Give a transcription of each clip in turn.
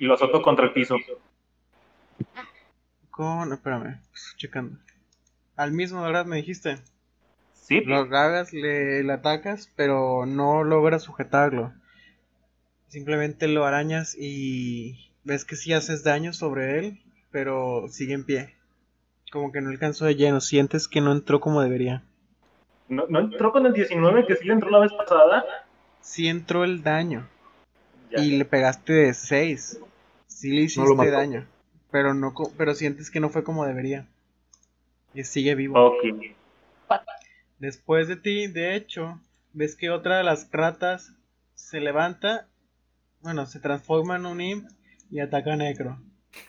y lo azoto contra el piso. Con. Espérame, checando. Al mismo, ¿verdad? Me dijiste. Sí, Lo agarras, le, le atacas, pero no logras sujetarlo. Simplemente lo arañas y ves que sí haces daño sobre él, pero sigue en pie. Como que no alcanzó de lleno, sientes que no entró como debería. no, no entró con el 19 que sí le entró la vez pasada. Sí entró el daño Ya. y le pegaste de 6. Sí le No hiciste lo mató. daño, pero no co- pero sientes que no fue como debería. Y sigue vivo. Ok. Después de ti, de hecho, ves que otra de las ratas se levanta, bueno, se transforma en un imp y ataca a Necro.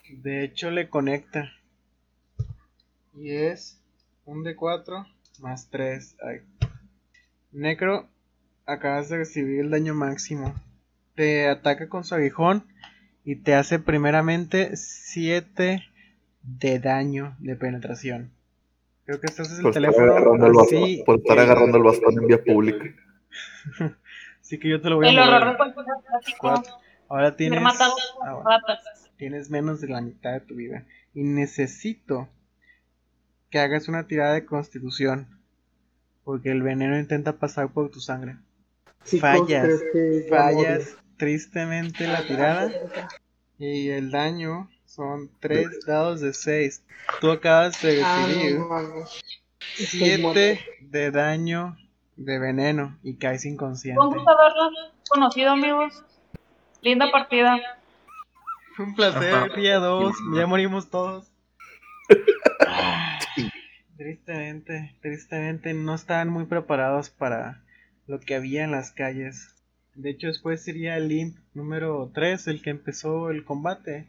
De hecho, le conecta. Y es un de 4 más 3. Necro, acabas de recibir el daño máximo. Te ataca con su aguijón y te hace primeramente 7 de daño de penetración. Creo que estás en el Por estar, teléfono. el así por estar agarrando el bastón en vía pública. Así que yo te lo voy a mover. Ahora tienes, ah, ratas. tienes menos de la mitad de tu vida. Y necesito que hagas una tirada de constitución. Porque el veneno intenta pasar por tu sangre. Chicos, Fallas, Fallas tristemente la tirada. Y el daño son 3 dados de 6. Tú acabas de. Ah, recibir no. Estoy 7 de daño de veneno y caes inconsciente. Un gusto haberlos conocido, amigos. Linda partida. Un placer, día 2, ya morimos todos. Tristemente, tristemente no estaban muy preparados para lo que había en las calles. De hecho, después sería el Imp número 3, el que empezó el combate.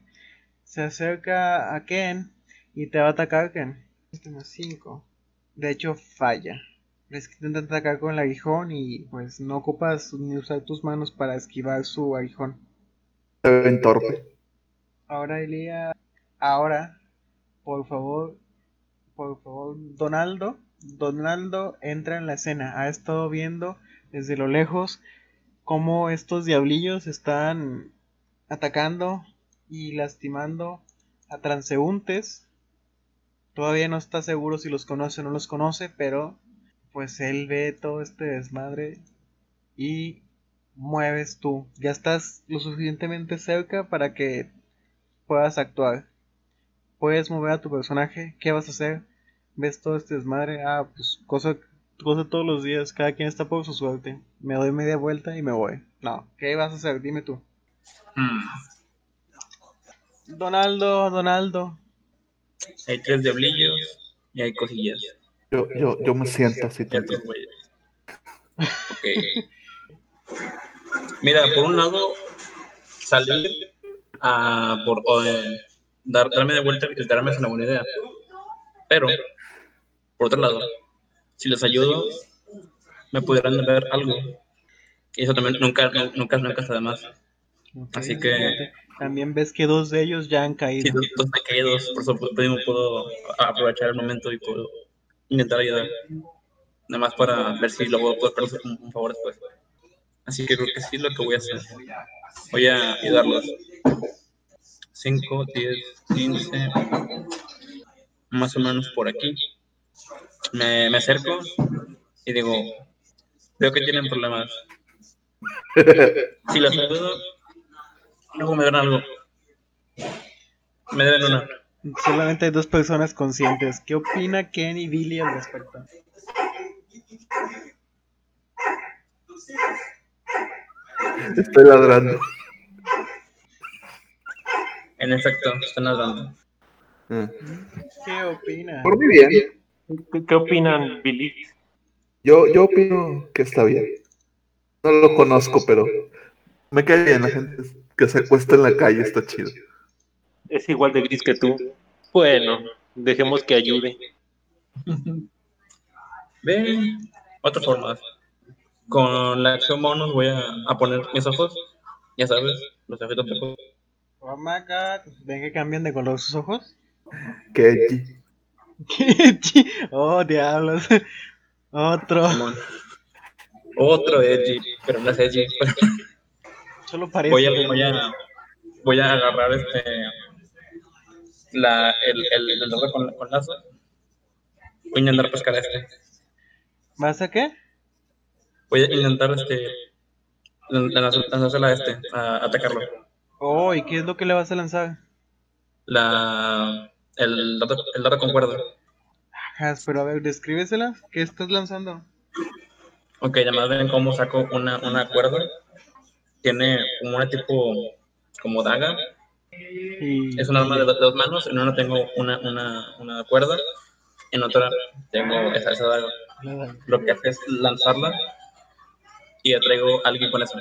Se acerca a Ken y te va a atacar Ken. Este más 5. De hecho, falla. Es que intenta atacar con el aguijón y pues no ocupas ni usar tus manos para esquivar su aguijón. Se ven torpe. Ahora Elia, ahora, por favor, por favor, Donaldo, Donaldo entra en la escena. Ha estado viendo desde lo lejos cómo estos diablillos están atacando y lastimando a transeúntes. Todavía no está seguro si los conoce o no los conoce, pero pues él ve todo este desmadre y mueves tú. Ya estás lo suficientemente cerca para que puedas actuar. Puedes mover a tu personaje. ¿Qué vas a hacer? ¿Ves todo este desmadre? Ah, pues cosa, cosa todos los días. Cada quien está por su suerte. Me doy media vuelta y me voy. No, ¿qué vas a hacer? Dime tú. Hmm, Donaldo, Donaldo. Hay tres diablillos y hay cosillas. Yo, yo, yo me siento así también. estos güeyes. Ok. Mira, por un lado, salir a por, o, eh, dar, darme de vuelta y darme es una buena idea. Pero, por otro lado, si les ayudo, me pudieran ver algo. Y eso también nunca, nu- nunca, nunca está de más. Ok, Así que- También ves que dos de ellos ya han caído. dos, dos me caídos, por supuesto, mismo puedo aprovechar el momento y puedo intentar ayudar. Nada más para ver si luego puedo hacer un, un favor después. Así que creo que sí es lo que voy a hacer. Voy a ayudarlos. 5, 10, 15, más o menos por aquí. Me, me acerco y digo, veo que tienen problemas. Si los ayudo, luego me dan algo. Me deben una. Solamente hay dos personas conscientes. ¿Qué opina Ken y Billy al respecto? Estoy ladrando. En efecto, están ladrando. Ah. ¿Qué opina? Por mi bien. ¿Qué, qué opinan, Billy? Yo, yo opino que está bien. No lo conozco, pero me cae bien la gente que se acuesta en la calle, está chido. Es igual de gris que tú. Bueno, dejemos que ayude. Ven, otra forma. Con la acción bonus voy a, a poner mis ojos. Ya sabes, los ojitos de Oh my god. ¿Ven que cambian de color sus ojos? ¿Qué chi- oh, diablos. Otro. Otro edgy, pero no es edgy. Solo parece. Voy a, voy a, voy a agarrar este la, el, el, el con, con lazo. Voy a intentar pescar a este. ¿Vas a qué? Voy a intentar este lanzársela a este, a atacarlo. Oh, ¿y qué es lo que le vas a lanzar? La el dardo, el dardo con cuerda. Ajá, pero a ver, descríbesela. ¿Qué estás lanzando? Ok, además ven cómo saco una, una cuerda. Tiene como una tipo como daga. Y... Es un arma de, de dos manos. En una tengo una, una, una cuerda. En otra tengo esa, esa daga. Lo que hace es lanzarla y atraigo a alguien con eso.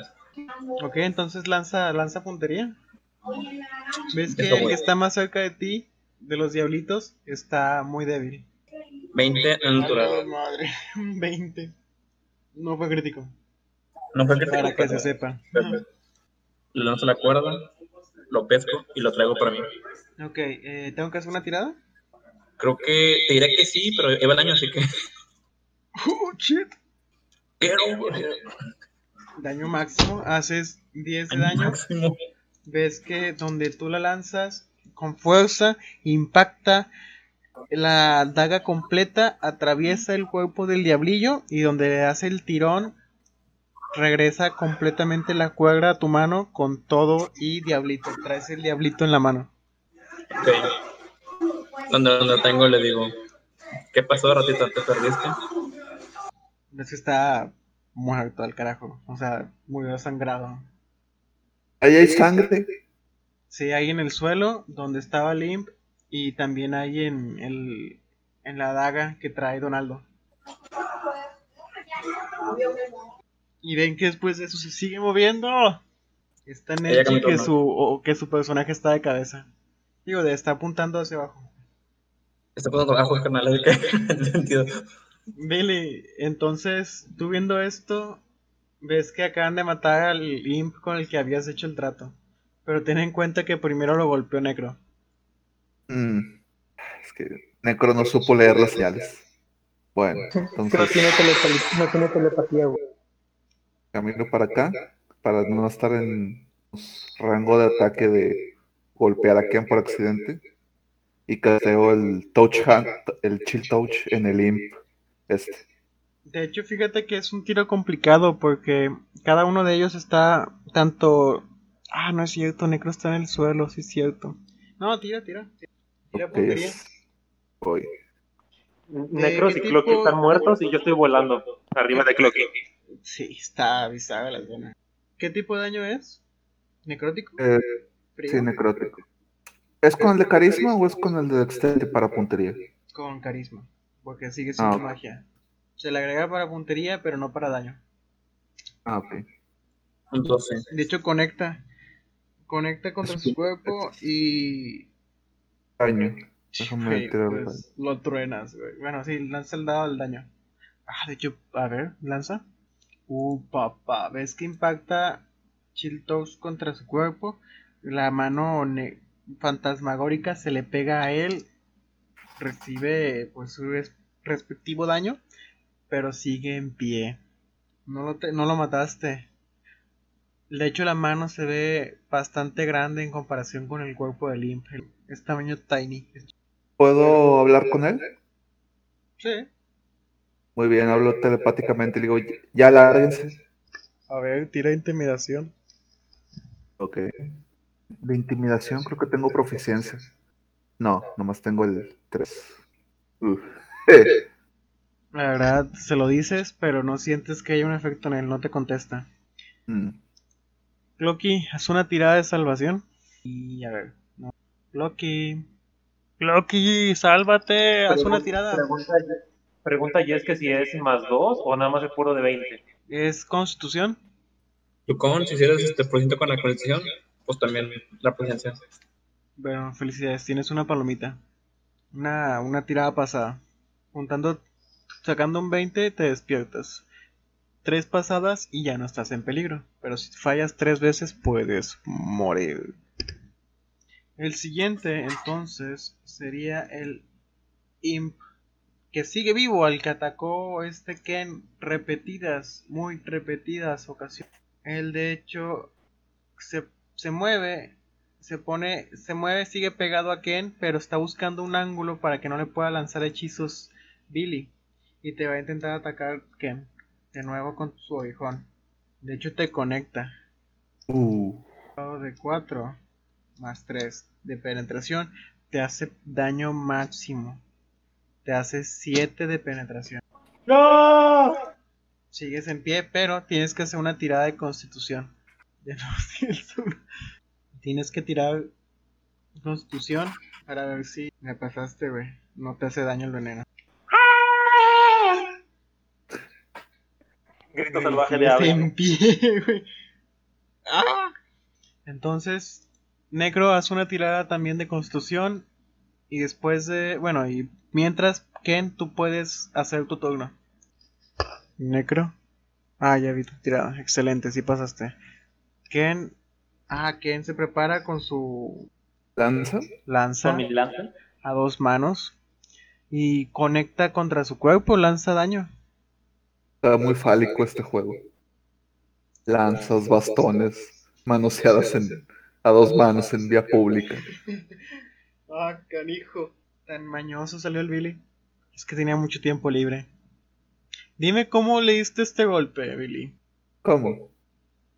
Ok, entonces lanza, lanza puntería. ¿Ves que el que está más cerca de ti, de los diablitos, está muy débil? 20 en ¡A la natural. madre! 20. No fue crítico. No fue crítico, Para que pero- se sepa. Perfecto. Le lanzo la cuerda, lo pesco y lo traigo para mí. Ok, eh, ¿tengo que hacer una tirada? Creo que te diré que sí, pero lleva el año, así que. Oh, shit. Quiero. Daño máximo, haces 10 de daño. Máximo. Ves que donde tú la lanzas con fuerza, impacta la daga completa, atraviesa el cuerpo del diablillo y donde le hace el tirón, regresa completamente la cuerda a tu mano con todo y diablito. Traes el diablito en la mano. Ok. Donde, donde lo tengo le digo, ¿qué pasó, ratito? ¿Te perdiste? Ves que está muerto al carajo. O sea, murió sangrado. Ahí hay sangre. Sí, hay en el suelo donde estaba Limp y también hay en, el, en la daga que trae Donaldo. Y ven que después de eso se sigue moviendo. Está el cambió que su, o que su personaje está de cabeza. Digo, de, está apuntando hacia abajo. Está pasando abajo, carnal, así que sentido. Billy, entonces, tú viendo esto, ves que acaban de matar al imp con el que habías hecho el trato. Pero ten en cuenta que primero lo golpeó Necro. Mm, Es que Necro no supo leer las señales. Bueno, Creo entonces que no tiene telepatía, güey. camino para acá para no estar en rango de ataque de golpear a Ken por accidente. Y casteo el touch hand, el chill touch en el imp este. De hecho, fíjate que es un tiro complicado porque cada uno de ellos está tanto... Ah, no es cierto, Necro está en el suelo, sí es cierto. No, tira, tira. Tira puntería. voy. Necros ¿qué y Clocky están muertos y yo estoy volando arriba de Clocky. Sí, está avisada la zona. ¿Qué tipo de daño es? ¿Necrótico? Eh, sí, necrótico. ¿Es con el de carisma o es con el de dexterity para puntería? Con carisma. Porque sigue siendo Ah, ok. magia. Se le agrega para puntería, pero no para daño. Ah, ok. 12. De hecho, conecta. Conecta contra su cuerpo y. Daño. Déjame pues, lo truenas, güey. Bueno, sí, lanza el dado del daño. Ah, de hecho, a ver, lanza. Uh, papá. ¿Ves que impacta Chiltos contra su cuerpo? La mano fantasmagórica se le pega a él. Recibe pues su res- respectivo daño. Pero sigue en pie. No lo, te- no lo mataste. De hecho, la mano se ve bastante grande en comparación con el cuerpo del Imp. Es tamaño tiny. ¿Puedo hablar con él? Sí. Muy bien, hablo telepáticamente y le digo, ya lárguense. A ver, tira intimidación. Ok. De intimidación creo que tengo proficiencia. No, nomás tengo el 3. La verdad, se lo dices, pero no sientes que haya un efecto en él, no te contesta. Mm. Clocky, haz una tirada de salvación. Y a ver. No. Clocky. Clocky, sálvate, haz una tirada. Pregunta, pregunta Jess que si es más 2 o nada más el puro de 20. Es constitución. Tu con, si hicieras este por ciento con la condición, pues también la presencia. Bueno, felicidades, tienes una palomita. Una, una tirada pasada. Juntando, sacando un 20, te despiertas. Tres pasadas y ya no estás en peligro. Pero si fallas tres veces, puedes morir. El siguiente, entonces, sería el Imp. Que sigue vivo al que atacó este Ken repetidas, muy repetidas ocasiones. Él, de hecho, se, se mueve se pone, se mueve, sigue pegado a Ken, pero está buscando un ángulo para que no le pueda lanzar hechizos Billy. Y te va a intentar atacar Ken. De nuevo con su aguijón. De hecho te conecta. Uh, de 4 más 3 de penetración te hace daño máximo. Te hace 7 de penetración. ¡No! Sigues en pie, pero tienes que hacer una tirada de constitución. Ya no tienes una. Tienes que tirar constitución para ver si me pasaste, güey. No te hace daño el veneno. Grito salvaje de ave. en pie, güey. ¡Ah! Entonces, Necro hace una tirada también de constitución. Y después de. Bueno, y mientras, Ken, tú puedes hacer tu turno. Necro. Ah, ya vi tu tirada. Excelente, sí pasaste. Ken. Ah, Ken se prepara con su lanza. lanza Con mi lanza. a dos manos. Y conecta contra su cuerpo, lanza daño. Está muy fálico este juego. Lanzas, bastones, manoseadas en, a dos manos en vía pública. Ah, canijo. Tan mañoso salió el Billy. Es que tenía mucho tiempo libre. Dime cómo le diste este golpe, Billy. ¿Cómo?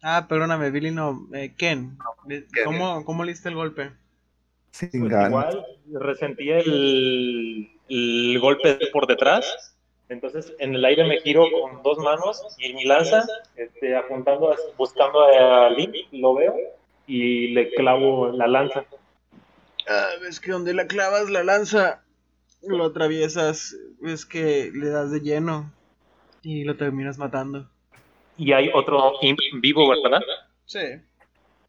Ah, perdóname, Billy no. eh, Ken. Le- ¿Cómo, ¿Cómo le diste el golpe? Sin Pues ganas. igual resentí el, el golpe por detrás. Entonces en el aire me giro con dos manos y mi lanza, este, apuntando, buscando a Link, lo veo y le clavo la lanza. Ah, ves que donde la clavas la lanza, lo atraviesas. Ves que le das de lleno y lo terminas matando. Y hay otro imp vivo, ¿verdad? Sí.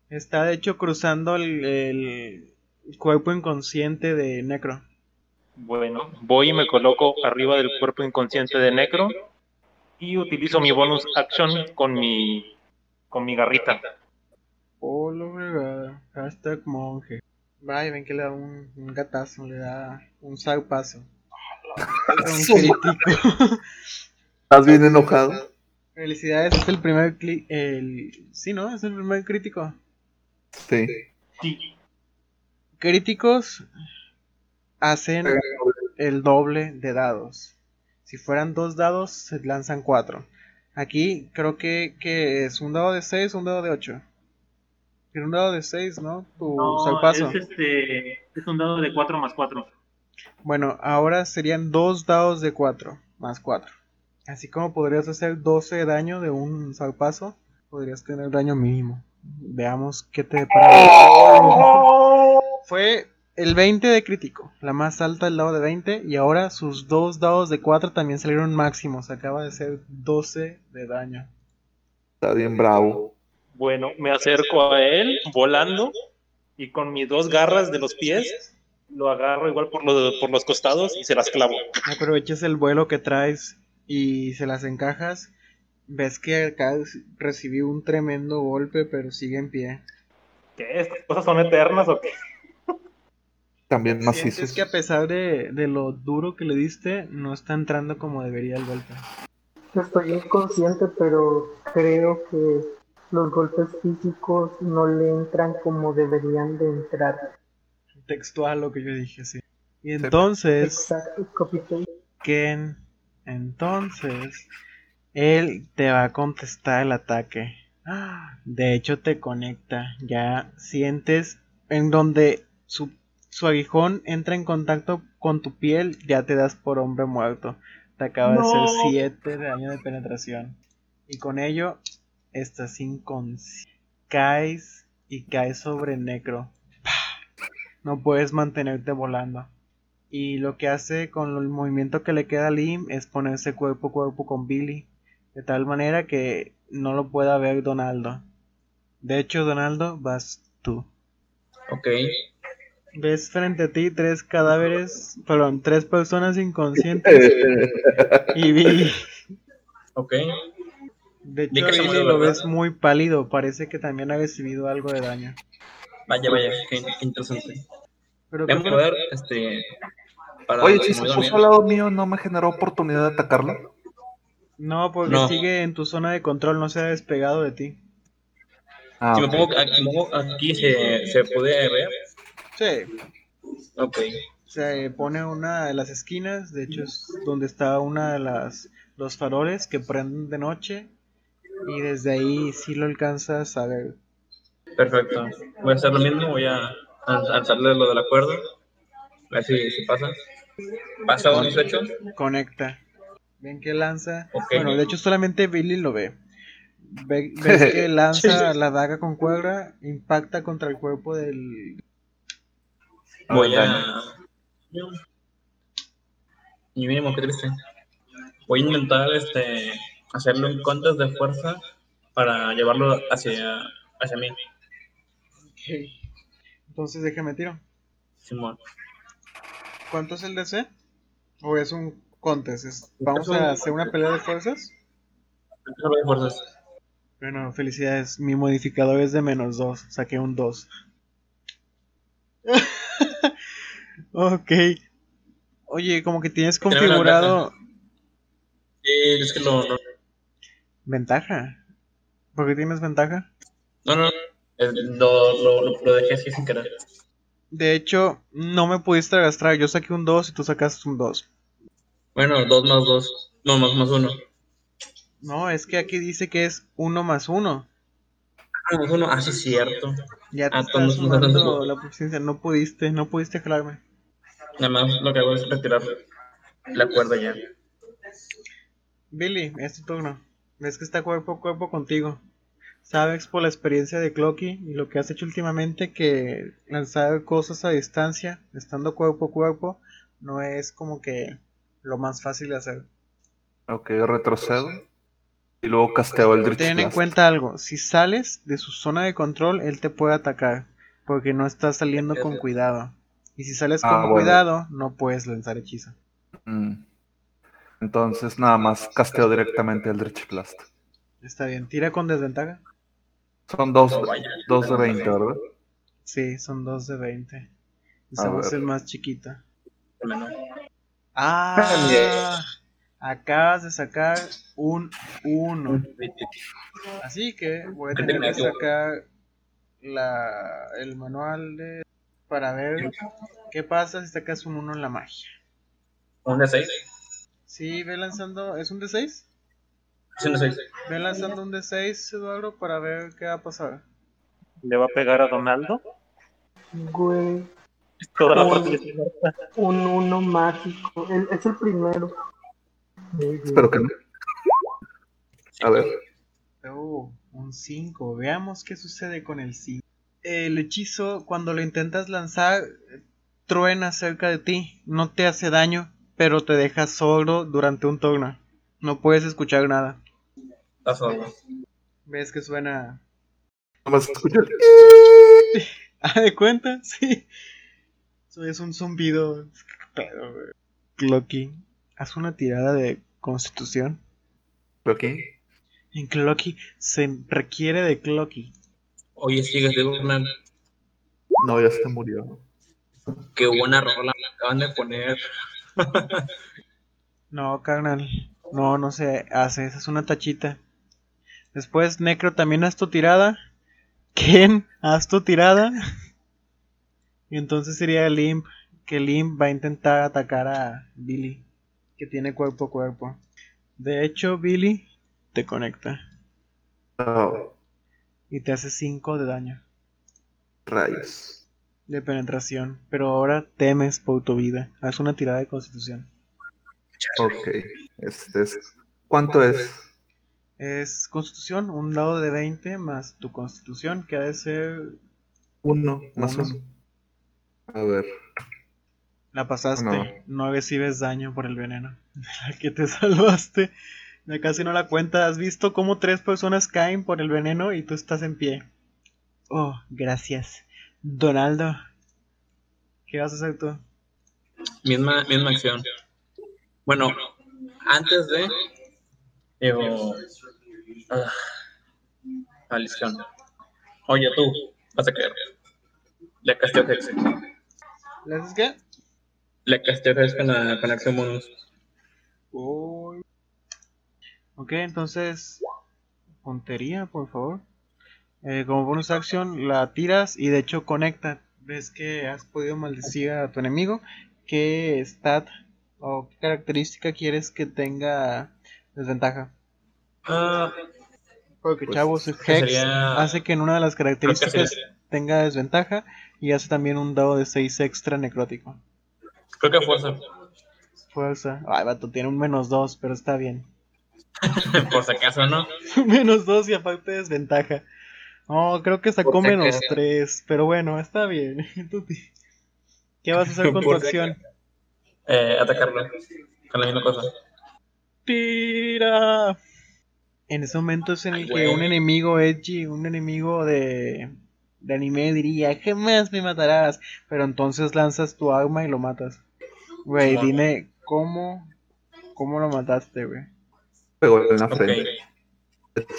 Está de hecho cruzando el, el cuerpo inconsciente de Necro. Bueno, voy y me coloco arriba del cuerpo inconsciente de Necro y utilizo mi bonus action con mi con mi garrita. Oh, fregada. Hashtag monje. Vaya, ven que le da un, un gatazo, le da un crítico. ¿Estás bien enojado? Felicidades, es el primer cli- el Sí, ¿no? Es el primer crítico. Sí. Sí. Críticos hacen el doble de dados. Si fueran dos dados, se lanzan cuatro. Aquí creo que, que es un dado de 6 o un dado de 8. Era un dado de 6, ¿no? Tu zarpazo. es este es un dado de 4 más 4. Bueno, ahora serían dos dados de 4 más 4. Así como podrías hacer 12 de daño de un zarpazo, podrías tener daño mínimo. Veamos qué te depara. Fue el 20 de crítico, la más alta del dado de 20, y ahora sus dos dados de 4 también salieron máximos. Acaba de ser 12 de daño. Está bien bravo. Bueno, me acerco a él volando y con mis dos garras de los pies lo agarro igual por, los por los costados y se las clavo. Aprovechas el vuelo que traes y se las encajas. Ves que acá recibí un tremendo golpe, pero sigue en pie. ¿Qué? ¿Estas cosas son eternas o qué? También macizos. que a pesar de, de lo duro que le diste, no está entrando como debería el golpe. Estoy inconsciente, pero creo que los golpes físicos no le entran como deberían de entrar. Textual lo que yo dije, sí. Y entonces, Exacto, copy. Ken, entonces, él te va a contestar el ataque. Ah, De hecho, te conecta. Ya sientes en donde su, su aguijón entra en contacto con tu piel, ya te das por hombre muerto. Te acaba de hacer 7 de daño de penetración. Y con ello, estás inconsciente. Caes y caes sobre Necro. No puedes mantenerte volando. Y lo que hace con el movimiento que le queda a Lim es ponerse cuerpo a cuerpo con Billy. De tal manera que no lo pueda ver Donaldo. De hecho, Donaldo, vas tú. Ok. Ves frente a ti tres cadáveres, perdón, tres personas inconscientes y Billy. Ok. De Vi hecho, Billy lo ¿verdad? ves muy pálido, parece que también ha recibido algo de daño. Vaya, vaya, qué, qué interesante. Pero que- mover, este. Para Oye, si se puso al lado mío, ¿no me generó oportunidad de atacarlo? no, porque No. sigue en tu zona de control, no se ha despegado de ti. Ah, si me pongo aquí, me pongo aquí ¿se, ¿se puede ver? Sí, Ok. se pone una de las esquinas, de hecho es donde está una de las los faroles que prenden de noche y desde ahí sí lo alcanzas a ver. Perfecto. Voy a hacer lo mismo, voy a al- alzarle lo de la cuerda. A ver si, si pasa. ¿Pasa se hecho? Conecta. Ven que lanza. Bueno, de hecho solamente Billy lo ve. Ve- ves que lanza la daga con cuerda, impacta contra el cuerpo del Voy a. Y mínimo, qué triste. Voy a intentar este, hacerle un contest de fuerza para llevarlo hacia, hacia mí. Ok. Entonces déjame tiro. Simón. ¿Cuánto es el DC? ¿O es un contest? Es- ¿Vamos Es un- a hacer una pelea de fuerzas? Solo de fuerzas. Bueno, felicidades. Mi modificador es de menos 2. Saqué un 2. ok. Oye, como que tienes configurado Sí, es que lo. lo- ventaja. ¿Por qué tienes ventaja? no, no. eh, Lo, lo, dejé así sin querer. De hecho, no me pudiste arrastrar. Yo saqué un 2 y tú sacaste un 2. Bueno, 2 más 2. No, más más 1. No, es que aquí dice que es 1 más 1. Más 1. Ah, sí, es cierto. Ya te Ah, está entonces, no, no, sumando no. la proficiencia. No pudiste, no pudiste jalarme. Nada más lo que hago es retirar la cuerda ya. Billy, es tu turno. Ves que está cuerpo a cuerpo contigo. Sabes por la experiencia de Clocky y lo que has hecho últimamente que lanzar cosas a distancia, estando cuerpo a cuerpo, no es como que lo más fácil de hacer. Ok, retrocedo. Y luego casteo el Dritch Ten en Blast. cuenta algo, si sales de su zona de control, él te puede atacar, porque no estás saliendo con cuidado. Y si sales Ah, con bueno. cuidado, no puedes lanzar hechizo. Mm. Entonces nada más casteo directamente el Dritch Blast. Está bien, tira con desventaja. Son dos, No, vaya. dos de 20, ¿verdad? Sí, son dos de 20. A Usamos ver. el más chiquito. Menor. Ah, acabas de sacar un 1. Así que voy a tener que sacar la, el manual de, para ver qué pasa si sacas un 1 en la magia. Un de 6. Sí, ve lanzando. ¿Es un D6? Es un de 6. Ve lanzando un D6, Eduardo, para ver qué va a pasar. Le va a pegar a Donaldo. Güey, Toda la parte de un uno mágico. El- es el primero. Muy bien. Espero que no. A ver. Oh, un 5. Veamos qué sucede con el 5. El hechizo, cuando lo intentas lanzar, truena cerca de ti. No te hace daño, pero te deja sordo durante un turno. No puedes escuchar nada. Está solo. ¿Ves que suena? Nomás escucho el... ¿Ah, de cuenta? Sí. Eso es un zumbido. Clocky, haz una tirada de constitución. Aquí. En Clocky se requiere de Clocky. Oye, sigue de una. No, ya se murió. Qué buena rola me acaban de poner. No, carnal. No, no se hace. Esa es una tachita. Después, Necro, también haz tu tirada. Ken, haz tu tirada. Y entonces sería Limp. Que Limp va a intentar atacar a Billy. Que tiene cuerpo a cuerpo. De hecho, Billy te conecta. Oh, Y te hace 5 de daño. rayos. De penetración. Pero ahora temes por tu vida. Haz una tirada de constitución. Ok. Este es... ¿Cuánto es? Es constitución, un dado de 20 más tu constitución, que ha de ser Uno, más Uno. uno. A ver. La pasaste, No. no. recibes daño por el veneno. De la que te salvaste. Ya casi no la cuenta. ¿Has visto cómo tres personas caen por el veneno y tú estás en pie? Oh, gracias. Donaldo. ¿Qué vas a hacer tú? Misma, misma acción. Bueno, antes de. Digo. Ah, maldición. Oye, tú, vas a caer. Le casteo Hex. ¿Le haces qué? Le casteo Hex con la, con la acción bonus. Uy. Ok, entonces. Puntería, por favor. Eh, como bonus action la tiras y de hecho conecta. Ves que has podido maldecir a tu enemigo. ¿Qué stat o qué característica quieres que tenga desventaja? Ah, Porque Pues, chavos, Hex sería- hace que en una de las características tenga desventaja y hace también un dado de 6 extra necrótico. creo que fuerza. Fuerza. Ay, vato, tiene un menos 2, pero está bien. Por si acaso, ¿no? menos 2 y aparte desventaja. No, creo que sacó Por si menos acaso. 3, pero bueno, está bien. ¿Qué vas a hacer con tu si acción? Eh, atacarlo. Con la misma cosa. Tira. En ese momento es en el que un enemigo edgy, un enemigo de, de anime diría, jamás me matarás. Pero entonces lanzas tu arma y lo matas. Güey, dime, ¿cómo, cómo lo mataste, güey? Pegó en la Ok. frente.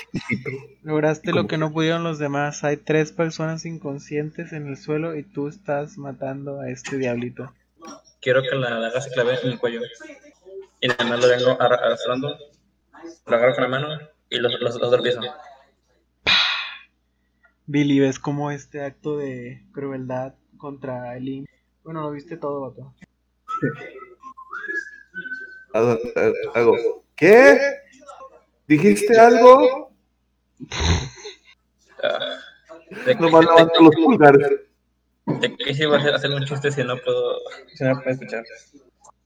Chiquitito. Lograste lo que no pudieron los demás. Hay tres personas inconscientes en el suelo y tú estás matando a este diablito. Quiero que la daga se clave en el cuello. Y nada más lo vengo ar- arrastrando. Lo agarro con la mano y los, los, los. Billy, ves como este acto de crueldad contra el Imp? Bueno, lo viste todo, vato. Hago- hago, ¿Qué? ¿Dijiste algo? De, Nomás levanto los pulgares. de que se va a hacer, hacer un chiste si no puedo, si no puedo escuchar.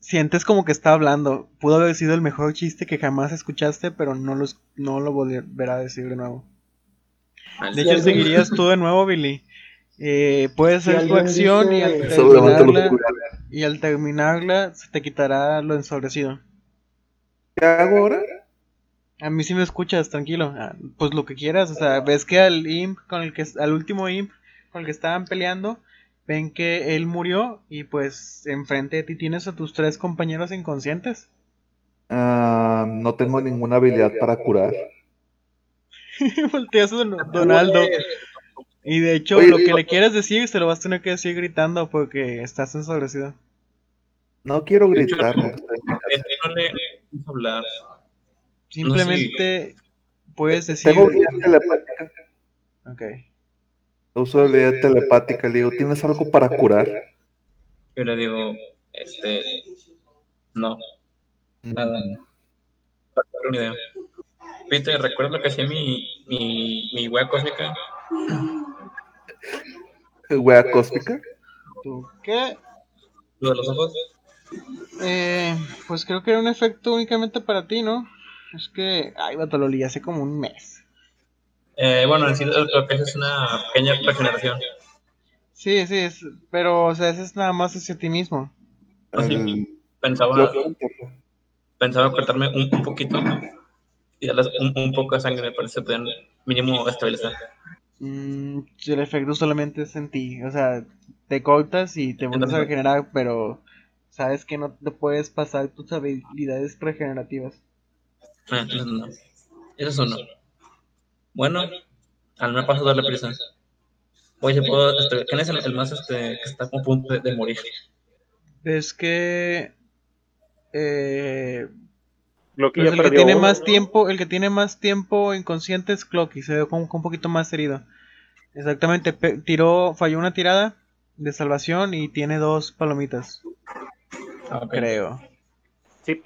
Sientes como que está hablando. Pudo haber sido el mejor chiste que jamás escuchaste, pero no, los, no lo volverá a decir de nuevo. De hecho, seguirías tú de nuevo, Billy. Eh, puedes Si hacer tu acción y al terminarla, y al terminarla se te quitará lo ensobrecido. ¿Qué hago ahora? A mí sí me escuchas, tranquilo. Ah, Pues lo que quieras, o sea, ves que al imp con el que al último imp con el que estaban peleando, ven que él murió y pues enfrente de ti tienes a tus tres compañeros inconscientes. Ah, no tengo ninguna habilidad para curar. Volteas a Don- Donaldo y de hecho Oye, lo que digo- le quieres decir se lo vas a tener que decir gritando porque estás ensobrecido. No quiero gritar. no le vamos Simplemente puedes decir Tengo habilidad telepática. Ok. Uso habilidad telepática. Le digo, ¿tienes algo para curar? Yo le digo, este, no, nada. Para dar una idea. Peter, ¿recuerdas lo que hacía mi, mi, mi wea cósmica? ¿Wea cósmica? ¿Tú qué? Lo de los ojos. Eh, pues creo que era un efecto únicamente para ti, ¿no? Es que, ay, vato, lo leí hace como un mes. Eh, bueno, en sí lo que es es una pequeña regeneración. Sí, sí, es, pero, o sea, ese es nada más hacia ti mismo. Así, El- Pensaba, lo- pensaba cortarme un, un poquito y darles un, un poco de sangre para que se puedan mínimo estabilizar. Mm, el efecto solamente es en ti, o sea, te cortas y te vuelves a regenerar, pero sabes que no te puedes pasar tus habilidades regenerativas. Ah, entonces no. Eso es uno. Bueno, al me paso darle prisa. Oye, puedo, este, ¿quién es el, el más este que está a punto de, de morir? Es que eh, Lo que Pues el que tiene uno, más ¿no? tiempo, el que tiene más tiempo inconsciente es Clocky, se ve como que un poquito más herido. Exactamente, tiró, falló una tirada de salvación y tiene dos palomitas, Ah, ok. creo. Sí,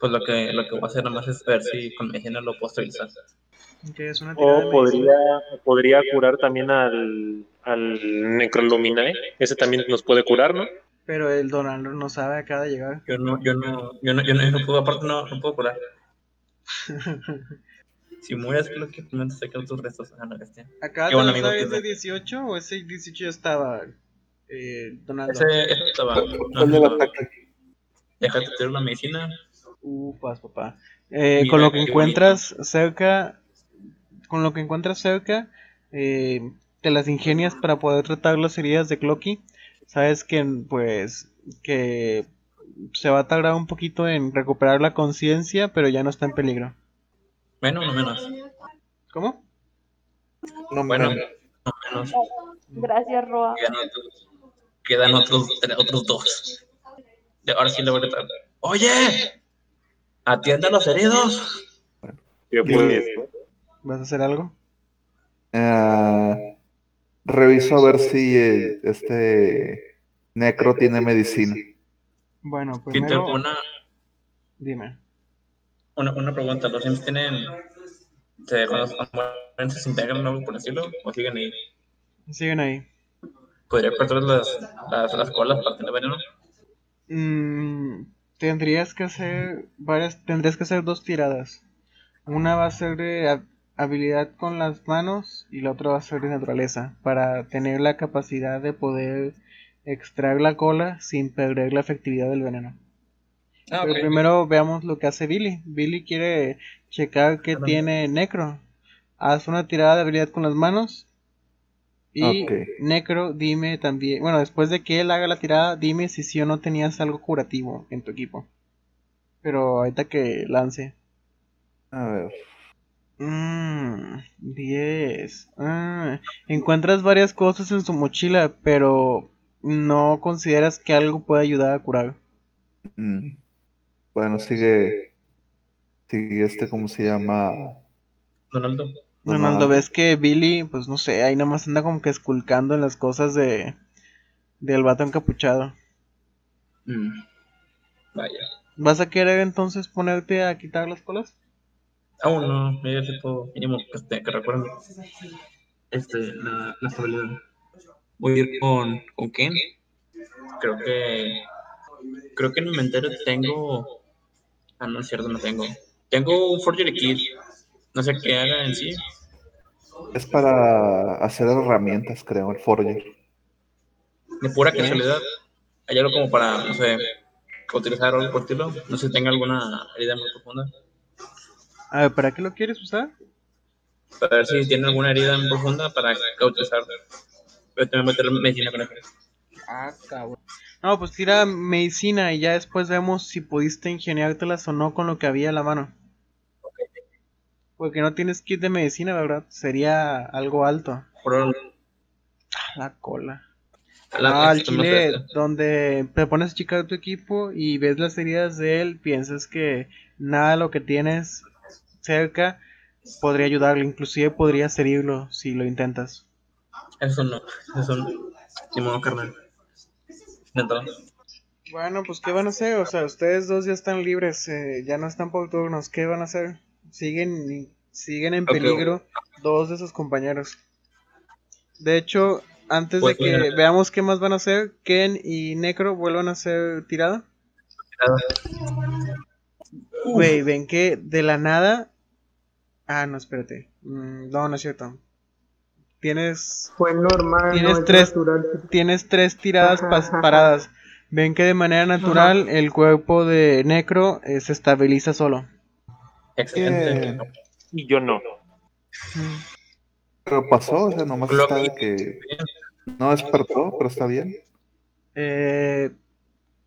Pues lo que, lo que voy a hacer nomás es ver si con medicina lo puedo estabilizar. Es una de o podría, podría curar también al, al Necroluminae. Ese también nos puede curar, ¿no? Pero el Donaldo no sabe, acaba de llegar. Yo no, yo no, yo no, yo no, yo no puedo, aparte no, no puedo curar. Si mueres, creo que primero sacar tus restos. Ah, no, bestia. ¿Acaba Qué de buen lanzar amigo ese tienes. 18 o ese 18 ya estaba eh, Donaldo? Ese, ese estaba. No, ¿Cuál del estaba. la medicina. Upas, papá. Eh, Mira, con lo que encuentras cerca, con lo que encuentras cerca, eh, te las ingenias para poder tratar las heridas de Clocky. Sabes que, pues, que se va a tardar un poquito en recuperar la conciencia, pero ya no está en peligro. Menos o menos. ¿Cómo? No, Bueno, bueno. no menos. Gracias, Roa. Quedan otros, quedan otros, otros dos. Ahora sí le voy a gritar. ¡Oye! ¡Atienda a los heridos! Yo ¿Vas a hacer algo? Ah, reviso a ver si eh, este Necro tiene medicina. Bueno, Peter, primero, una, dime. una, una pregunta. ¿Los Sims tienen. Se, cuando se integran o algo por decirlo? ¿O siguen ahí? Siguen ahí. ¿Podría cortar las, las, las colas para tener veneno? Mm, tendrías que hacer varias, tendrías que hacer dos tiradas. Una va a ser de ha- habilidad con las manos y la otra va a ser de naturaleza para tener la capacidad de poder extraer la cola sin perder la efectividad del veneno. Ah, Pero primero veamos lo que hace Billy. Billy quiere checar qué tiene Necro. Haz una tirada de habilidad con las manos. Y. Necro, dime también. Bueno, después de que él haga la tirada, dime si sí o no tenías algo curativo en tu equipo. Pero ahorita que lance. A ver. Mmm, 10. Ah, encuentras varias cosas en su mochila, pero no consideras que algo pueda ayudar a curar. mm. Bueno, sigue. Sigue este, ¿cómo se llama? Donaldo. Ajá. ves que Billy, pues no sé, ahí nomás anda como que esculcando en las cosas de del vato encapuchado. Mm. Vaya. ¿Vas a querer entonces ponerte a quitar las colas? Aún no, mira si puedo, mínimo que, este, que recuerden este, la, la estabilidad. Voy a ir con, con Ken. Creo que. Creo que en mi inventario tengo. Ah, no es cierto, no tengo. Tengo un Forgery Kit. No sé qué haga en sí. Es para hacer herramientas, creo, el Forger. De pura casualidad. Hay algo como para, no sé, utilizar algo por estilo. No sé si tenga alguna herida muy profunda. A ver, ¿para qué lo quieres usar? Para ver si tiene alguna herida muy profunda para utilizar. Voy a también meter medicina con eso. Ah, cabrón. No, pues tira medicina y ya después vemos si pudiste ingeniártelas o no con lo que había a la mano. Porque no tienes kit de medicina, ¿verdad? Sería algo alto. Por La cola. la- Ah, al chile, donde te pones a checar tu equipo y ves las heridas de él, piensas que nada de lo que tienes cerca podría ayudarle, inclusive podrías herirlo si lo intentas. Eso no, eso no. Ni modo, carnal. Dentro. Bueno, pues ¿qué van a hacer? O sea, ustedes dos ya están libres, eh, ya no están por turnos, ¿qué van a hacer? Siguen, siguen en peligro dos de sus compañeros. De hecho, antes Pues de que veamos qué más van a hacer, Ken y Necro vuelvan a hacer tirada. Güey, ven que de la nada. Ah, no, espérate. Mm, no, no es cierto. Tienes, Fue normal, Tienes no es tres- natural. tienes tres tiradas Ajá, pas- ajá. paradas. Ven que de manera natural el cuerpo de Necro eh, se estabiliza solo. Excelente. Bien. Y yo no. Pero pasó, o sea, nomás Lo está que- de que no despertó, pero está bien. Eh,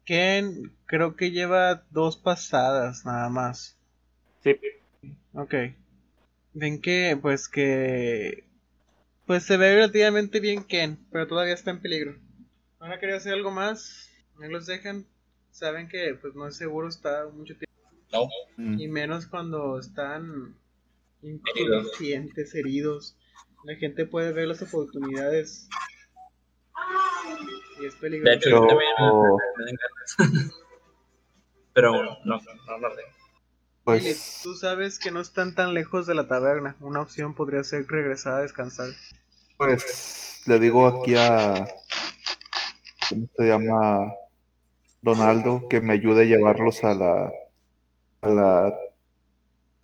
Ken creo que lleva dos pasadas nada más. Sí. Ok. Ven que, pues que... Pues se ve relativamente bien Ken, pero todavía está en peligro. ¿Van a querer hacer algo más? ¿No los dejan? Saben que pues no es seguro estar mucho tiempo. No. Mm. Y menos cuando están inconscientes, heridos. La gente puede ver las oportunidades. Y es De peligroso. hecho, Yo- también me. Pero no, no, no hablar de. Billy, Pues tú sabes que no están tan lejos de la taberna. Una opción podría ser regresar a descansar. Pues le digo aquí a. ¿Cómo se llama? Donaldo, que me ayude a llevarlos a la. A la.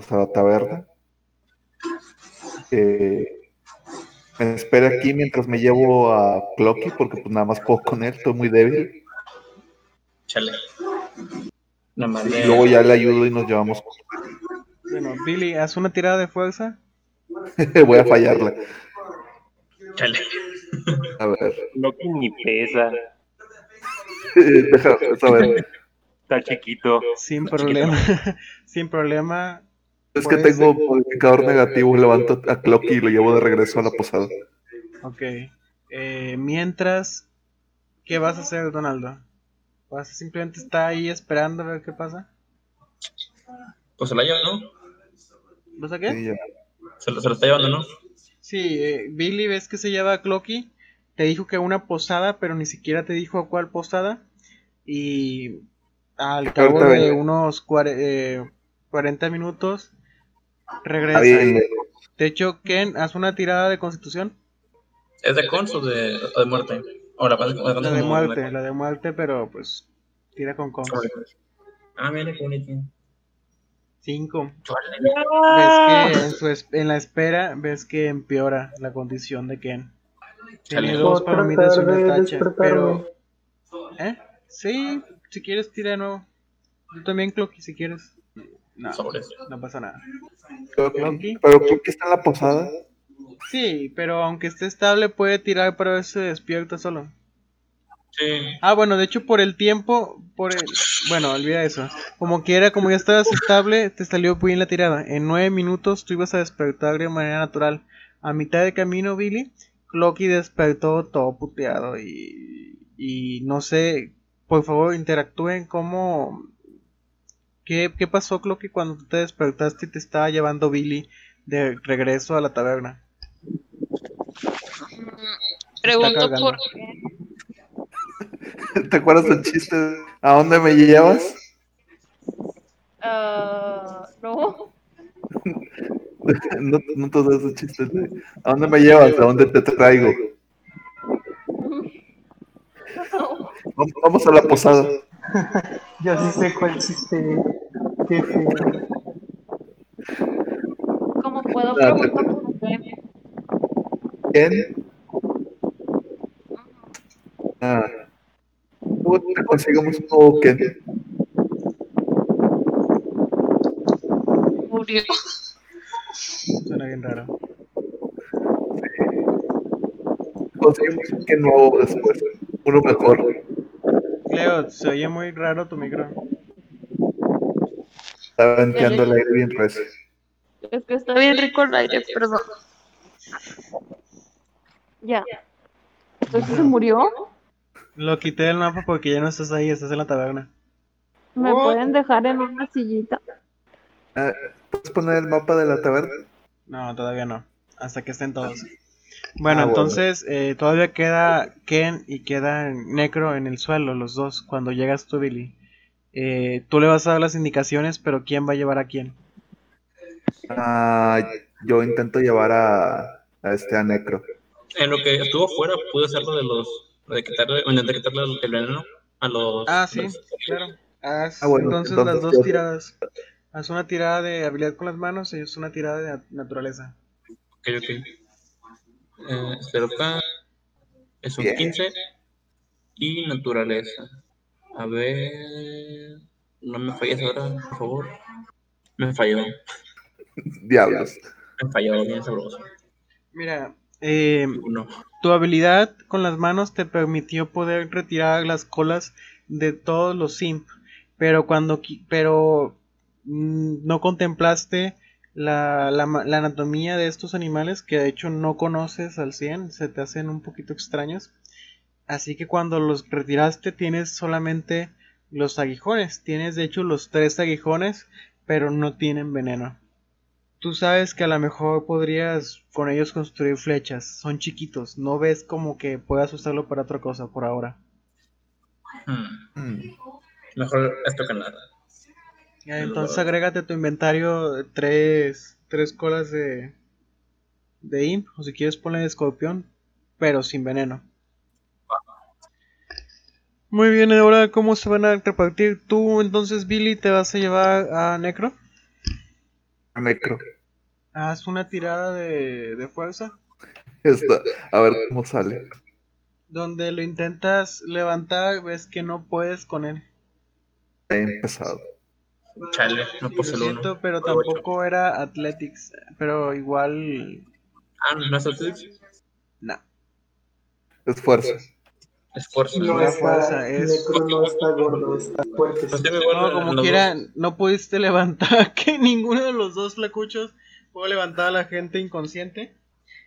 a la taberna. Que me espere aquí mientras me llevo a Clocky, porque pues nada más puedo con él, estoy muy débil. Chale. Nada de. luego ya le ayudo y nos llevamos. Bueno, Billy, haz una tirada de fuerza. Voy a fallarle. Chale. A ver. Lo que ni pesa. Deja, a ver. Está chiquito. Sin problema. Sin problema. Es que tengo ser. modificador negativo, levanto a Clocky y lo llevo de regreso a la posada. Ok. Eh, mientras, ¿qué vas a hacer, Donaldo? ¿Vas a simplemente estar ahí esperando a ver qué pasa? Pues se la lleva, ¿no? ¿Vas a qué? Sí. Se lo, se lo está llevando, ¿no? Sí, eh, Billy ves que se lleva a Clocky. Te dijo que a una posada, pero ni siquiera te dijo a cuál posada. Y al cabo Ahorita de vengo. unos cuare- eh, 40 minutos regresa. bien, De hecho, Ken, haz una tirada de constitución. ¿Es de cons o de, o de muerte? O la, la, La de muerte, la de muerte, pero pues tira con con. Ah, mira qué bonito. 5. Ah, Ves que en, su es- en la espera, ves que empeora la condición de Ken. Tiene dos palomitas y una tacha, pero... ¿Eh? Sí, si quieres tira de nuevo. Yo también, Clocky, si quieres. No, no pasa nada. Creo Clocky. Pero que está en la posada. Sí, pero aunque esté estable puede tirar, pero él se despierta solo. Sí. Ah, bueno, de hecho por el tiempo, por el... Bueno, olvida eso. Como quiera, como ya estabas estable, te salió bien la tirada. En nueve minutos tú ibas a despertar de manera natural. A mitad de camino, Billy, Clocky despertó todo puteado y... Y no sé, por favor, interactúen como... ¿Qué, ¿Qué pasó, Clocky, cuando tú te despertaste y te estaba llevando Billy de regreso a la taberna? Pregunto cagando. por qué. ¿Te acuerdas del chiste? ¿A dónde me llevas? Ah, no. No, no todos esos chistes de ¿A dónde me llevas? ¿A dónde te traigo? Vamos, vamos a la posada. Yo sí sé cuál chiste es. Qué feo. ¿Cómo puedo preguntar por? ¿Quién? Ah. ¿Cómo te conseguimos un nuevo Ken? Murió. Suena bien raro. Conseguimos un Ken nuevo después. Uno mejor. Leo, se oye muy raro tu micro. Está venteando el aire bien recio. Es que está bien rico el aire, perdón. Ya. Entonces se murió. Lo quité del mapa porque ya no estás ahí, estás en la taberna. Me pueden dejar en una sillita. Ah, ¿Puedes poner el mapa de la taberna? No, todavía no. Hasta que estén todos. Bueno, Ah, bueno. entonces eh, todavía queda Ken y queda Necro en el suelo, los dos, cuando llegas tú, Billy. Eh, tú le vas a dar las indicaciones, pero ¿quién va a llevar a quién? Ah, yo intento llevar a, a este a Necro. En lo que estuvo fuera, pude hacer lo de los. Lo de quitarle, o intentar quitarle el, veneno a los. Ah, sí, los- claro. Haz Ah, bueno, entonces, entonces las dos yo- tiradas. Haz una tirada de habilidad con las manos y es una tirada de nat- naturaleza. Ok, ok. Eh, acá. Es un Bien. 15. Y naturaleza. A ver. No me falles ahora, por favor. Me falló. Diablos. Me falló, bien sabroso. Mira, eh, Uno. Tu habilidad con las manos te permitió poder retirar las colas de todos los simp, pero cuando pero mm, no contemplaste la, la anatomía de estos animales que de hecho no conoces al 100, se te hacen un poquito extraños. Así que cuando los retiraste tienes solamente los aguijones, tienes de hecho los tres aguijones, pero no tienen veneno. Tú sabes que a lo mejor podrías con ellos construir flechas. Son chiquitos. No ves como que puedas usarlo para otra cosa por ahora. Hmm. Mm. Mejor esto que nada. Ya, Entonces agrégate a tu inventario tres, tres colas de, de imp. O si quieres ponle de escorpión. Pero sin veneno. Muy bien, ahora cómo se van a repartir. Tú entonces Billy te vas a llevar a Necro. Necro. Haz una tirada de, de fuerza. Esta, a ver cómo sale. Donde lo intentas levantar, ves que no puedes con él. He empezado. Chale, no Lo puse el uno. siento, pero tampoco era Athletics. Pero igual. Ah, no es Athletics. No. Esfuerzo. Esfuerzo. No está, fuerza es- no está gordo, está fuerte. Pues No, como quiera, dos. no pudiste levantar que ninguno de los dos flacuchos pudo levantar a la gente inconsciente.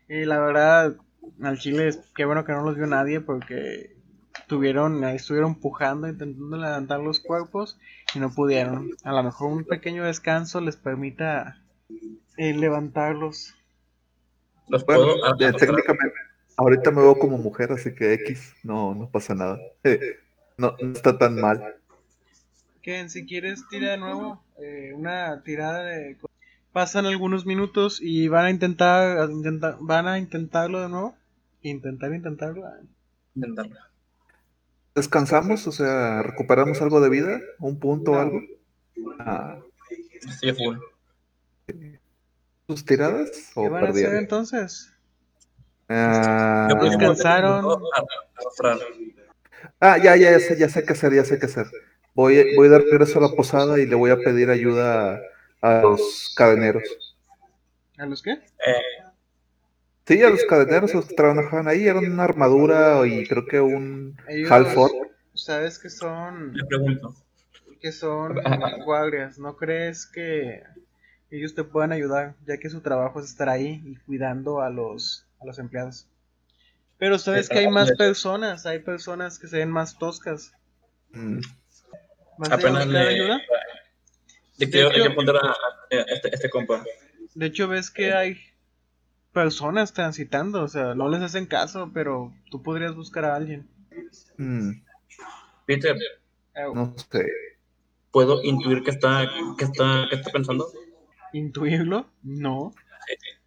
Y la verdad, al chile, es- qué bueno que no los vio nadie porque tuvieron, ahí estuvieron empujando, intentando levantar los cuerpos y no pudieron. A lo mejor un pequeño descanso les permita eh, levantarlos. Los Bueno, puedo eh, técnicamente, ahorita me veo como mujer, así que X, no, no pasa nada. Eh, no, no está tan mal. Ken, si quieres, tira de nuevo eh, una tirada de... Pasan algunos minutos y van a intentar, a van a intentarlo de nuevo. Intentar, intentarlo. Intentarlo. ¿Descansamos? O sea, ¿recuperamos algo de vida? ¿Un punto o algo? Ah, a full. ¿Sus tiradas? ¿Qué ¿O van a hacer entonces? Ah, Descansaron. ah, ya, ya, ya sé, ya sé qué hacer, ya sé qué hacer. Voy, voy de regreso a la posada y le voy a pedir ayuda a, a los cadeneros. ¿A los qué? Eh, Sí, a los cadeneros, los que trabajaban ahí, eran una armadura y creo que un Halford. sabes que son le pregunto. que son guardias. ¿No crees que ellos te puedan ayudar, ya que su trabajo es estar ahí y cuidando a los a los empleados? Pero sabes que hay más personas, hay personas que se ven más toscas. Mm, ¿Vas a Apenas le. ayuda? Le quiero, De hay que apuntar a, a este, este compa. De hecho, ves que hay personas transitando, o sea, no les hacen caso, pero tú podrías buscar a alguien. mm, Peter, no sé. ¿puedo intuir qué está, qué está, qué está pensando? ¿Intuirlo? No.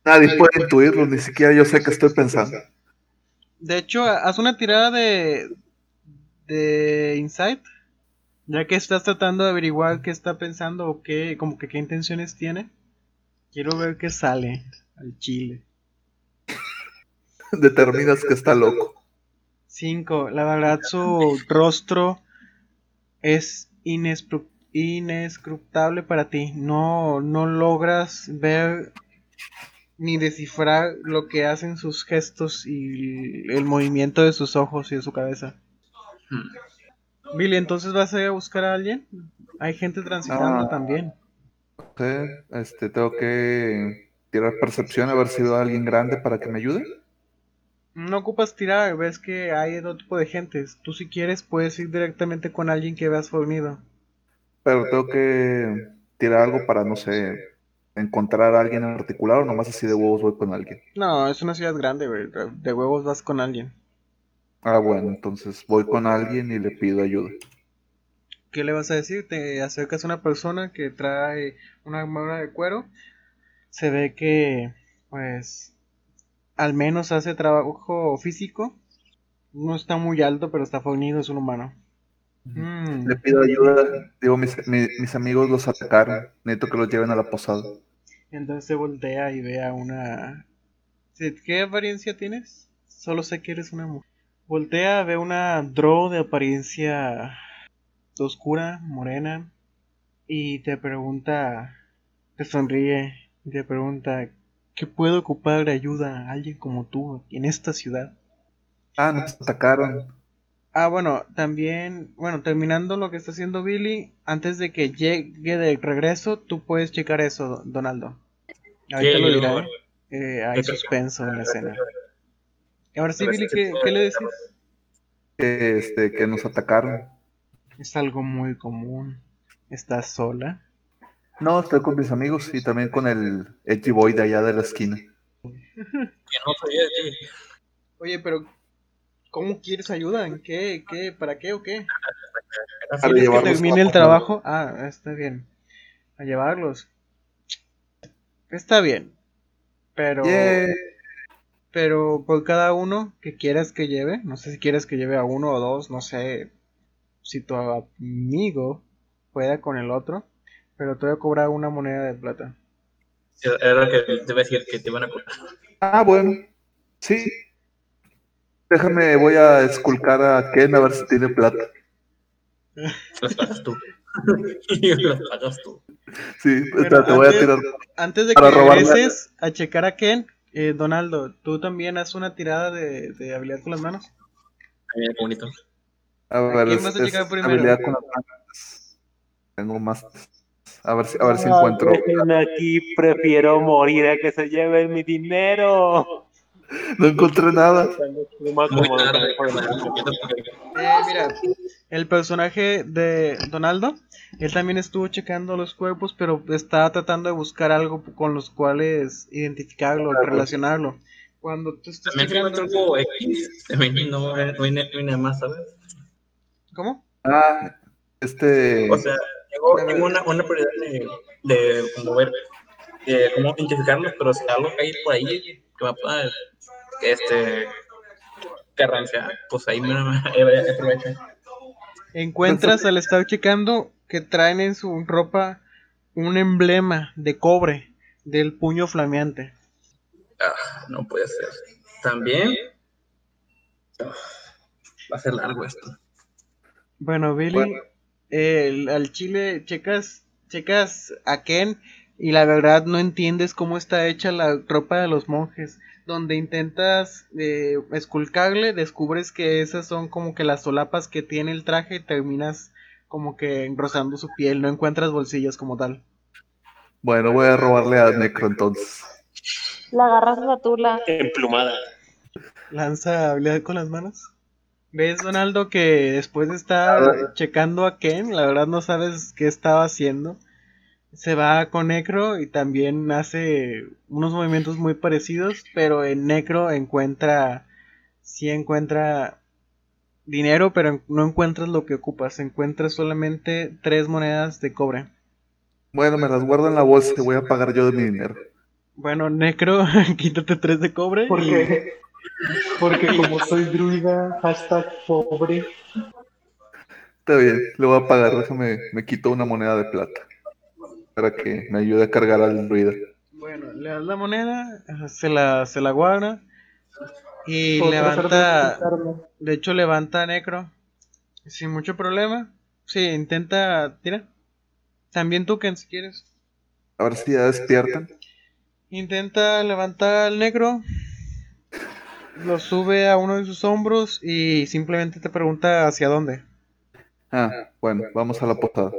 Nadie puede intuirlo, ni siquiera yo sé qué estoy pensando. De hecho, haz una tirada de de insight, ya que estás tratando de averiguar qué está pensando o qué, como que qué intenciones tiene. Quiero ver qué sale al chile. Determinas que está loco. 5. La verdad, su rostro es inescrutable para ti. No, no logras ver ni descifrar lo que hacen sus gestos y el movimiento de sus ojos y de su cabeza. Hmm. Billy, entonces vas a ir a buscar a alguien. Hay gente transitando Ah. también. Sí, este, tengo que tirar percepción a ver si veo a alguien grande para que me ayude. No ocupas tirar, ves que hay otro tipo de gentes. Tú si quieres puedes ir directamente con alguien que veas fornido. Pero tengo que tirar algo para, no sé, encontrar a alguien en particular o nomás así de huevos voy con alguien. No, es una ciudad grande, güey. De huevos vas con alguien. Ah, bueno, entonces voy con alguien y le pido ayuda. ¿Qué le vas a decir? Te acercas a una persona que trae una armadura de cuero. Se ve que, pues, al menos hace trabajo físico. No está muy alto, pero está fornido, es un humano. Mm, Le pido ayuda. Digo, mis, mi- mis amigos los atacaron. Necesito que los lleven a la posada. Entonces se voltea y ve a una... ¿Qué apariencia tienes? Solo sé que eres una mujer. Voltea, ve una drow de apariencia oscura, morena, y te pregunta, te sonríe, y te pregunta, ¿qué puedo ocupar de ayuda a alguien como tú en esta ciudad? Ah, nos atacaron. Ah, bueno, también, bueno, terminando lo que está haciendo Billy, antes de que llegue de regreso, tú puedes checar eso, Donaldo. Ahorita lo diré. Eh, hay suspenso en la escena. Ahora sí, Billy, ¿qué, qué le decís? Que, este, que nos atacaron. Es algo muy común. ¿Estás sola? No, estoy con mis amigos y también con el Edgy Boy de allá de la esquina. Que no sabía de ti. Oye, pero ¿cómo quieres ayuda? ¿En qué? ¿Qué? ¿Para qué o qué? Para ¿Quieres que termine el trabajo? Ah, está bien. A llevarlos. Está bien. Pero... Yeah. Pero por cada uno que quieras que lleve, no sé si quieres que lleve a uno o dos, no sé si tu amigo pueda con el otro, pero te voy a cobrar una moneda de plata. Era que te iba a decir que te iban a cobrar. Ah, bueno. Sí. Déjame, voy a esculcar a Ken a ver si tiene plata. Las pagas tú. y las pagas tú. Sí, espera, te voy a antes- tirar. Antes de que regreses a checar a Ken, eh, Donaldo, tú también haz una tirada de, de habilidad con las manos. Qué bonito. A ver, quién es, vas a checar es primero? habilidad con las manos. Tengo más. A ver si, a ver si Ah, encuentro. déjenme aquí, prefiero morir a que se lleven mi dinero. No encontré nada. Eh, mira, El personaje de Donaldo, él también estuvo checando los cuerpos, pero estaba tratando de buscar algo con los cuales identificarlo, relacionarlo. Cuando tú estás También fue un truco X. No, no, hay, no hay nada más, ¿sabes? ¿Cómo? Ah, este. O sea, tengo, tengo una, una prioridad de, de como ver de cómo identificarlos, pero si algo cae por ahí que va a este carrancia, pues ahí me, me, me aprovecho. Encuentras al estar checando que traen en su ropa un emblema de cobre del puño flameante. Ah, no puede ser. También ah, va a ser largo esto. Bueno, Billy, Bueno. El- al chile checas, checas a Ken y la verdad no entiendes cómo está hecha la ropa de los monjes. Donde intentas eh, esculcarle, descubres que esas son como que las solapas que tiene el traje y terminas como que engrosando su piel, no encuentras bolsillos como tal. Bueno, voy a robarle a Necro entonces. La agarras a la tula. Emplumada. Lanza habilidad con las manos. ¿Ves, Donaldo, que después de estar checando a Ken, la verdad no sabes qué estaba haciendo? Se va con Necro y también hace unos movimientos muy parecidos, pero en Necro encuentra, sí encuentra dinero, pero no encuentras lo que ocupas, encuentras solamente tres monedas de cobre. Bueno, me las guardo en la bolsa y voy a pagar yo de mi dinero. Bueno, Necro, quítate tres de cobre y Porque, porque como soy druida, hashtag pobre, Está bien, le voy a pagar. Déjame, me quito una moneda de plata. Para que me ayude a cargar al druida. Bueno, le das la moneda, se la, se la guarda y levanta, de hecho levanta a Necro sin mucho problema. Sí, intenta, tira. También tú, Ken, si quieres. A ver si ya despiertan. Intenta levantar al Necro, lo sube a uno de sus hombros y simplemente te pregunta hacia dónde. Ah, bueno, vamos a la posada.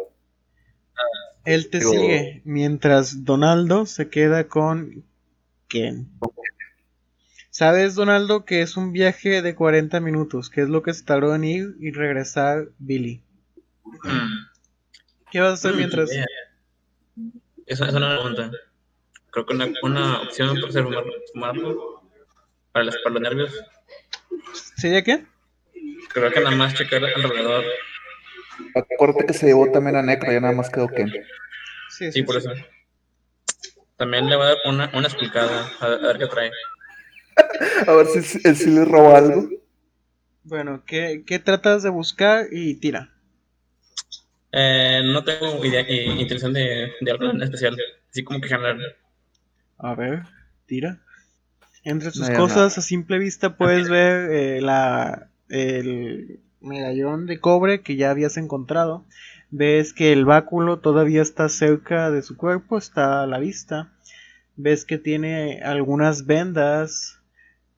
Él te Digo- sigue mientras Donaldo se queda con Ken. Sabes, Donaldo, que es un viaje de 40 minutos, que es lo que se tardó en ir y regresar Billy. Mm. ¿Qué vas a hacer mientras? idea. Esa es una pregunta. Creo que una, una opción puede ser fumar- fumarlo para, las- para los nervios. ¿Sería qué? Creo que nada más checar alrededor. Acuérdate que se llevó también a Necro, ya nada más quedó Ken. Sí, Sí, por eso. También le voy a dar una, una explicada a, a ver qué trae. A ver si si- él sí le roba algo. Bueno, ¿qué, qué tratas de buscar? Y tira. Eh, no tengo idea, eh, intención de, de algo en especial. Así como que general. A ver, tira. Entre sus No, cosas, a simple vista, puedes ver eh, la, el medallón de cobre que ya habías encontrado. Ves que el báculo todavía está cerca de su cuerpo, está a la vista. Ves que tiene algunas vendas,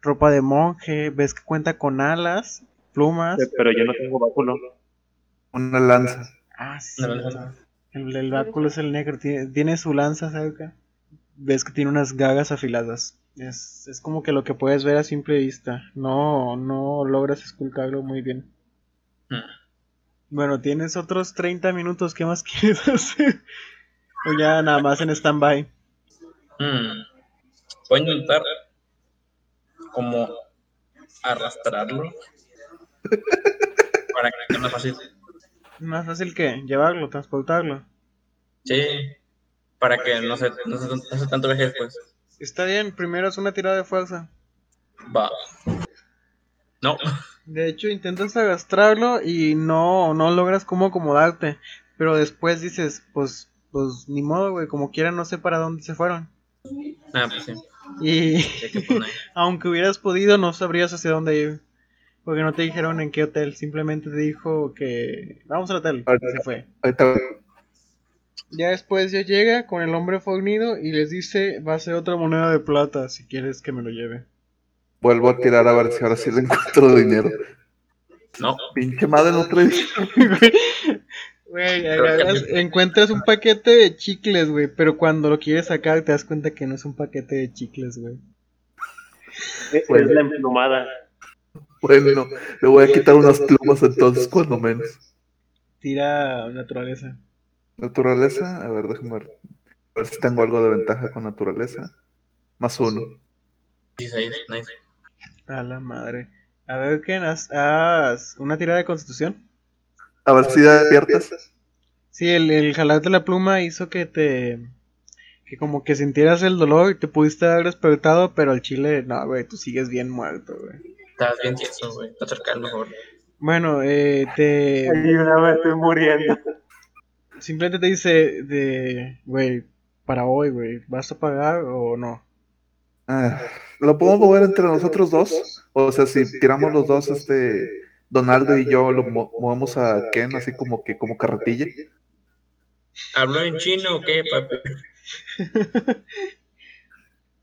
ropa de monje. Ves que cuenta con alas, plumas. Pero yo no tengo báculo. Una lanza. Ah, sí. Lanza. El, el báculo es el negro. Tiene, tiene su lanza cerca. Ves que tiene unas gagas afiladas. Es, es como que lo que puedes ver a simple vista. No, no logras esculcarlo muy bien. Mm. Bueno, tienes otros 30 minutos. ¿Qué más quieres hacer? O ya nada más en stand-by. Mm. Voy a intentar como arrastrarlo para que sea más fácil. Más fácil que llevarlo, transportarlo. Sí, para que no se, no se, no se tanto viaje después. Está bien, primero es una tirada de fuerza. Va. No, De hecho, intentas arrastrarlo y no, no logras cómo acomodarte. Pero después dices, pues, pues ni modo, güey, como quiera no sé para dónde se fueron. ah, pues sí. Y aunque hubieras podido, no sabrías hacia dónde ir. Porque no te dijeron en qué hotel, simplemente te dijo que vamos al hotel. Y se fue. Ya después ya llega con el hombre fornido y les dice, va a ser otra moneda de plata si quieres que me lo lleve. vuelvo a tirar a ver si ahora sí le encuentro dinero. No, Pinche madre, no trae. Güey, encuentras un paquete de chicles, güey, pero cuando lo quieres sacar te das cuenta que no es un paquete de chicles, güey. Es la emplumada. Bueno, le voy a quitar unas plumas entonces, cuando menos. Tira naturaleza. Naturaleza, a ver, déjame ver. A ver si tengo algo de ventaja con naturaleza. Más uno. 16, nice. A la madre. A ver, ¿qué? Haz, haz una tirada de constitución. A ver si despiertas. Sí, el, el jalar de la pluma hizo que te. Que como que sintieras el dolor y te pudiste haber despertado, pero al chile, no, güey, tú sigues bien muerto, güey. Estás bien tieso, güey. Del mejor. Bueno, eh, te. Ayúdame, me estoy muriendo. Simplemente te dice de. Güey, para hoy, güey, ¿vas a pagar o no? Ah, ¿Lo podemos mover entre nosotros dos? O sea, si tiramos los dos, este, Donaldo y yo lo mo- movemos a Ken así como que como carretilla. ¿Habló en chino o qué, papi?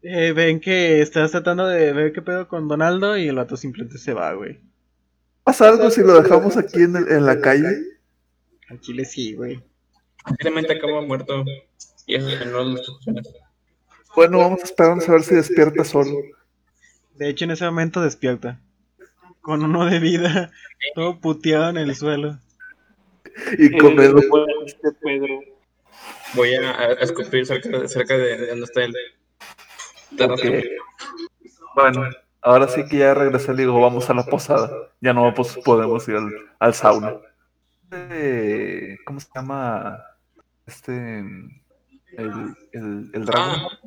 Eh, ven que estás tratando de ver qué pedo con Donaldo y el vato simplemente se va, güey. ¿Pasa algo si lo dejamos aquí en, el- en la calle? Al chile sí, güey. Simplemente acabó muerto. Y eso es no las opciones. Bueno, vamos a esperarnos a ver si despierta solo. De hecho, en ese momento despierta. Con uno de vida, todo puteado en el suelo. Y comiendo. Este Pedro. Voy a, a escupir cerca, de- cerca de, de donde está el. Bueno, ahora sí que ya regresé, le digo, vamos a la posada. Ya no pues, podemos ir al, al sauna. Eh, ¿Cómo se llama? Este. El, el, el dragón. Ah,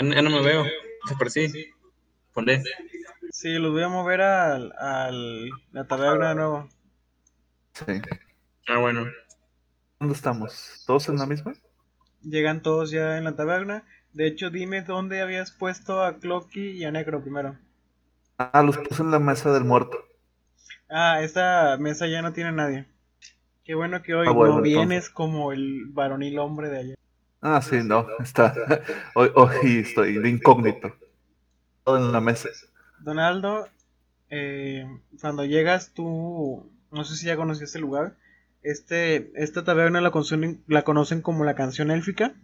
ya, ya no me veo. Desaparecí. Ponle. Sí, los voy a mover al, al la taberna de nuevo. Sí. Ah, bueno. ¿Dónde estamos? ¿Todos en la misma? Llegan todos ya en la taberna. De hecho, dime dónde habías puesto a Clocky y a Necro primero. Ah, los puse en la mesa del muerto. Ah, esta mesa ya no tiene nadie. Qué bueno que hoy Ah, bueno, no entonces. vienes como el varonil hombre de ayer. Ah, sí, no, está. Hoy, hoy estoy de incógnito. Todo en la mesa. Donaldo, eh, cuando llegas tú, no sé si ya conocías el lugar, este, esta taberna la conocen, la conocen como la canción élfica.